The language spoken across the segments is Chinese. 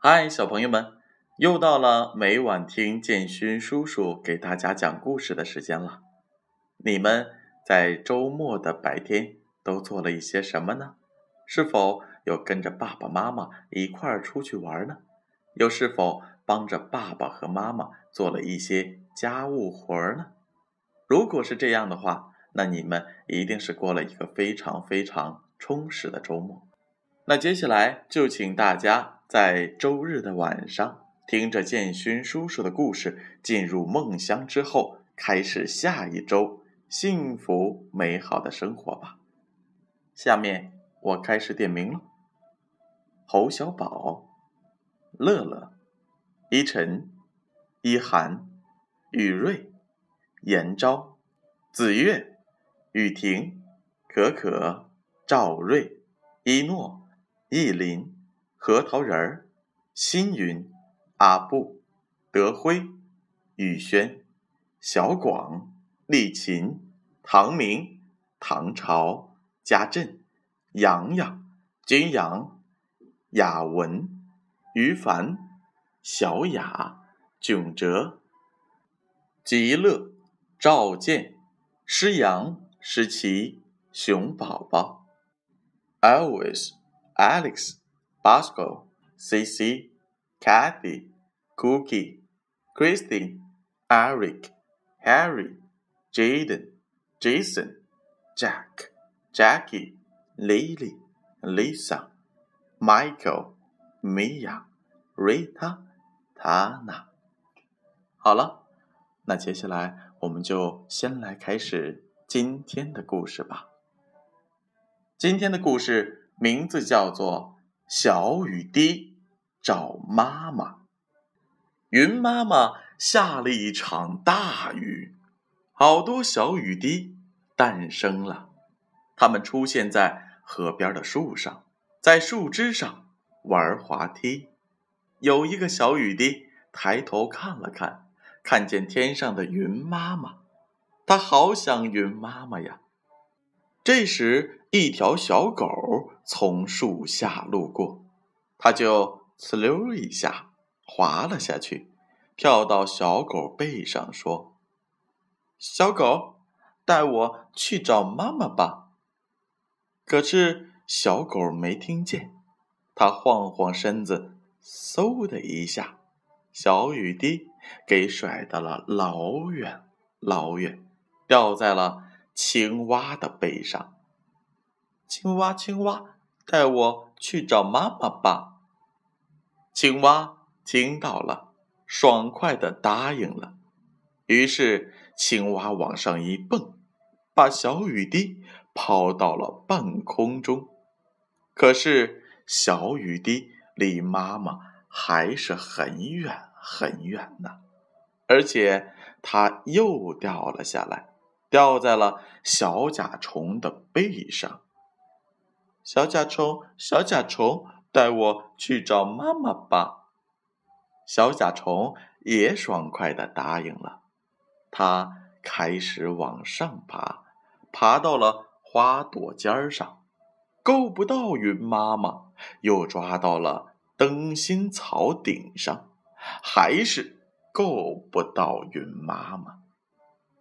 嗨，小朋友们，又到了每晚听建勋叔叔给大家讲故事的时间了。你们在周末的白天都做了一些什么呢？是否有跟着爸爸妈妈一块儿出去玩呢？又是否帮着爸爸和妈妈做了一些家务活儿呢？如果是这样的话，那你们一定是过了一个非常非常充实的周末。那接下来就请大家。在周日的晚上，听着建勋叔叔的故事，进入梦乡之后，开始下一周幸福美好的生活吧。下面我开始点名了：侯小宝、乐乐、依晨、依涵、雨瑞、严昭、子月、雨婷、可可、赵瑞、一诺、意林。核桃仁儿、新云、阿布、德辉、宇轩、小广、丽琴、唐明、唐朝、家振、洋洋、君阳、雅文、于凡、小雅、囧哲、极乐、赵健、诗阳、诗琪、熊宝宝、Elvis、Alex。Bosco, CC, Kathy, Cookie, Christine, Eric, Harry, Jaden, Jason, Jack, Jackie, Lily, Lisa, Michael, Mia, Rita, Tana。好了，那接下来我们就先来开始今天的故事吧。今天的故事名字叫做。小雨滴找妈妈。云妈妈下了一场大雨，好多小雨滴诞生了。它们出现在河边的树上，在树枝上玩滑梯。有一个小雨滴抬头看了看，看见天上的云妈妈，它好想云妈妈呀。这时，一条小狗从树下路过，它就呲溜一下滑了下去，跳到小狗背上说：“小狗，带我去找妈妈吧。”可是小狗没听见，它晃晃身子，嗖的一下，小雨滴给甩到了老远老远，掉在了。青蛙的背上，青蛙，青蛙，带我去找妈妈吧。青蛙听到了，爽快的答应了。于是，青蛙往上一蹦，把小雨滴抛到了半空中。可是，小雨滴离妈妈还是很远很远呢，而且它又掉了下来。掉在了小甲虫的背上。小甲虫，小甲虫，带我去找妈妈吧。小甲虫也爽快的答应了。它开始往上爬，爬到了花朵尖上，够不到云妈妈，又抓到了灯芯草顶上，还是够不到云妈妈。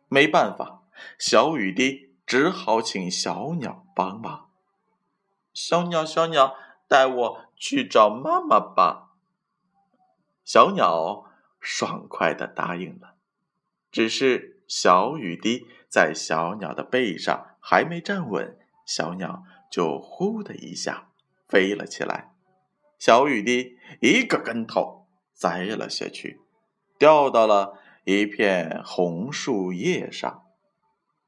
没办法。小雨滴只好请小鸟帮忙。小鸟，小鸟，带我去找妈妈吧。小鸟爽快的答应了。只是小雨滴在小鸟的背上还没站稳，小鸟就呼的一下飞了起来。小雨滴一个跟头栽了下去，掉到了一片红树叶上。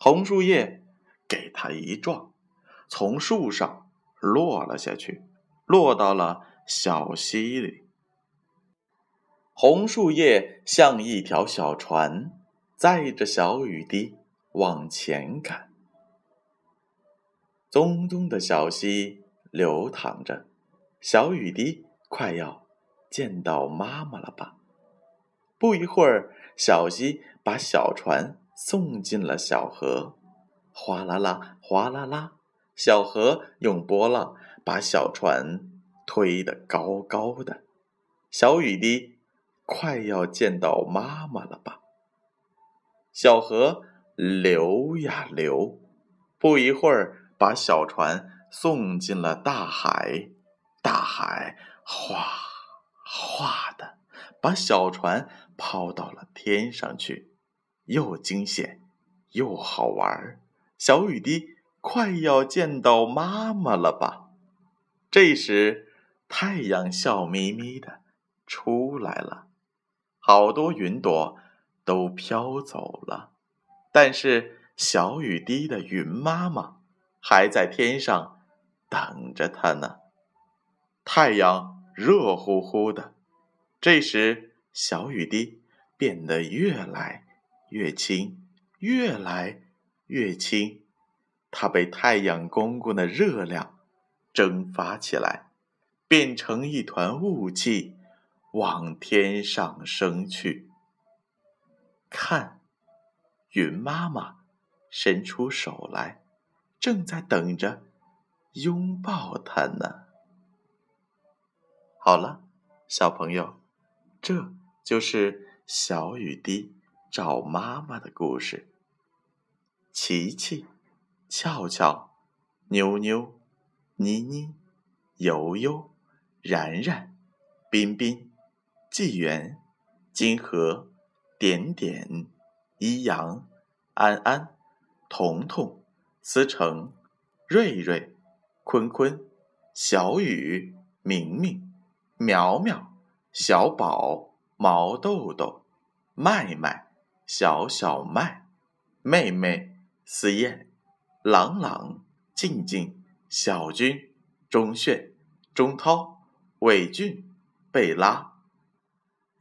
红树叶给它一撞，从树上落了下去，落到了小溪里。红树叶像一条小船，载着小雨滴往前赶。淙淙的小溪流淌着，小雨滴快要见到妈妈了吧？不一会儿，小溪把小船。送进了小河，哗啦啦，哗啦啦，小河用波浪把小船推得高高的。小雨滴快要见到妈妈了吧？小河流呀流，不一会儿把小船送进了大海。大海哗哗的把小船抛到了天上去，又惊险又好玩。小雨滴快要见到妈妈了吧？这时，太阳笑眯眯的出来了，好多云朵都飘走了，但是小雨滴的云妈妈还在天上等着它呢。太阳热乎乎的，这时小雨滴变得越来越轻，越来越轻。它被太阳公公的热量蒸发起来，变成一团雾气，往天上升去。看，云妈妈伸出手来，正在等着拥抱它呢。好了，小朋友，这就是小雨滴找妈妈的故事。琪琪、俏俏、妞妞、妮妮、悠悠、然然、彬彬、纪元、金河、点点、一阳、安安、彤彤、思成、瑞瑞、坤坤、小雨、明明。苗苗、小宝、毛豆豆、麦麦、小小麦、妹妹、思燕、朗朗、静静、小军、钟炫、钟涛、伟俊、贝拉、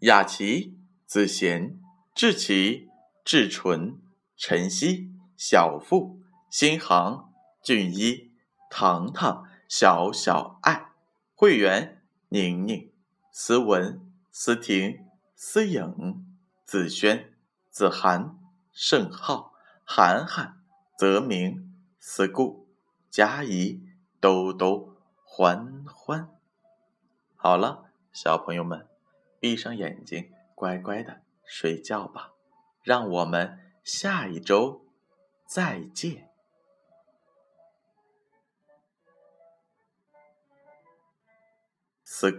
雅琪、子贤、志奇、志纯、晨曦、小付、新航、俊一、糖糖、小小爱、会员。宁宁、思文、思婷、思颖、子轩、子涵、盛浩、涵涵、泽明、思顾、佳怡、兜兜、欢欢。好了，小朋友们，闭上眼睛，乖乖的睡觉吧。让我们下一周再见。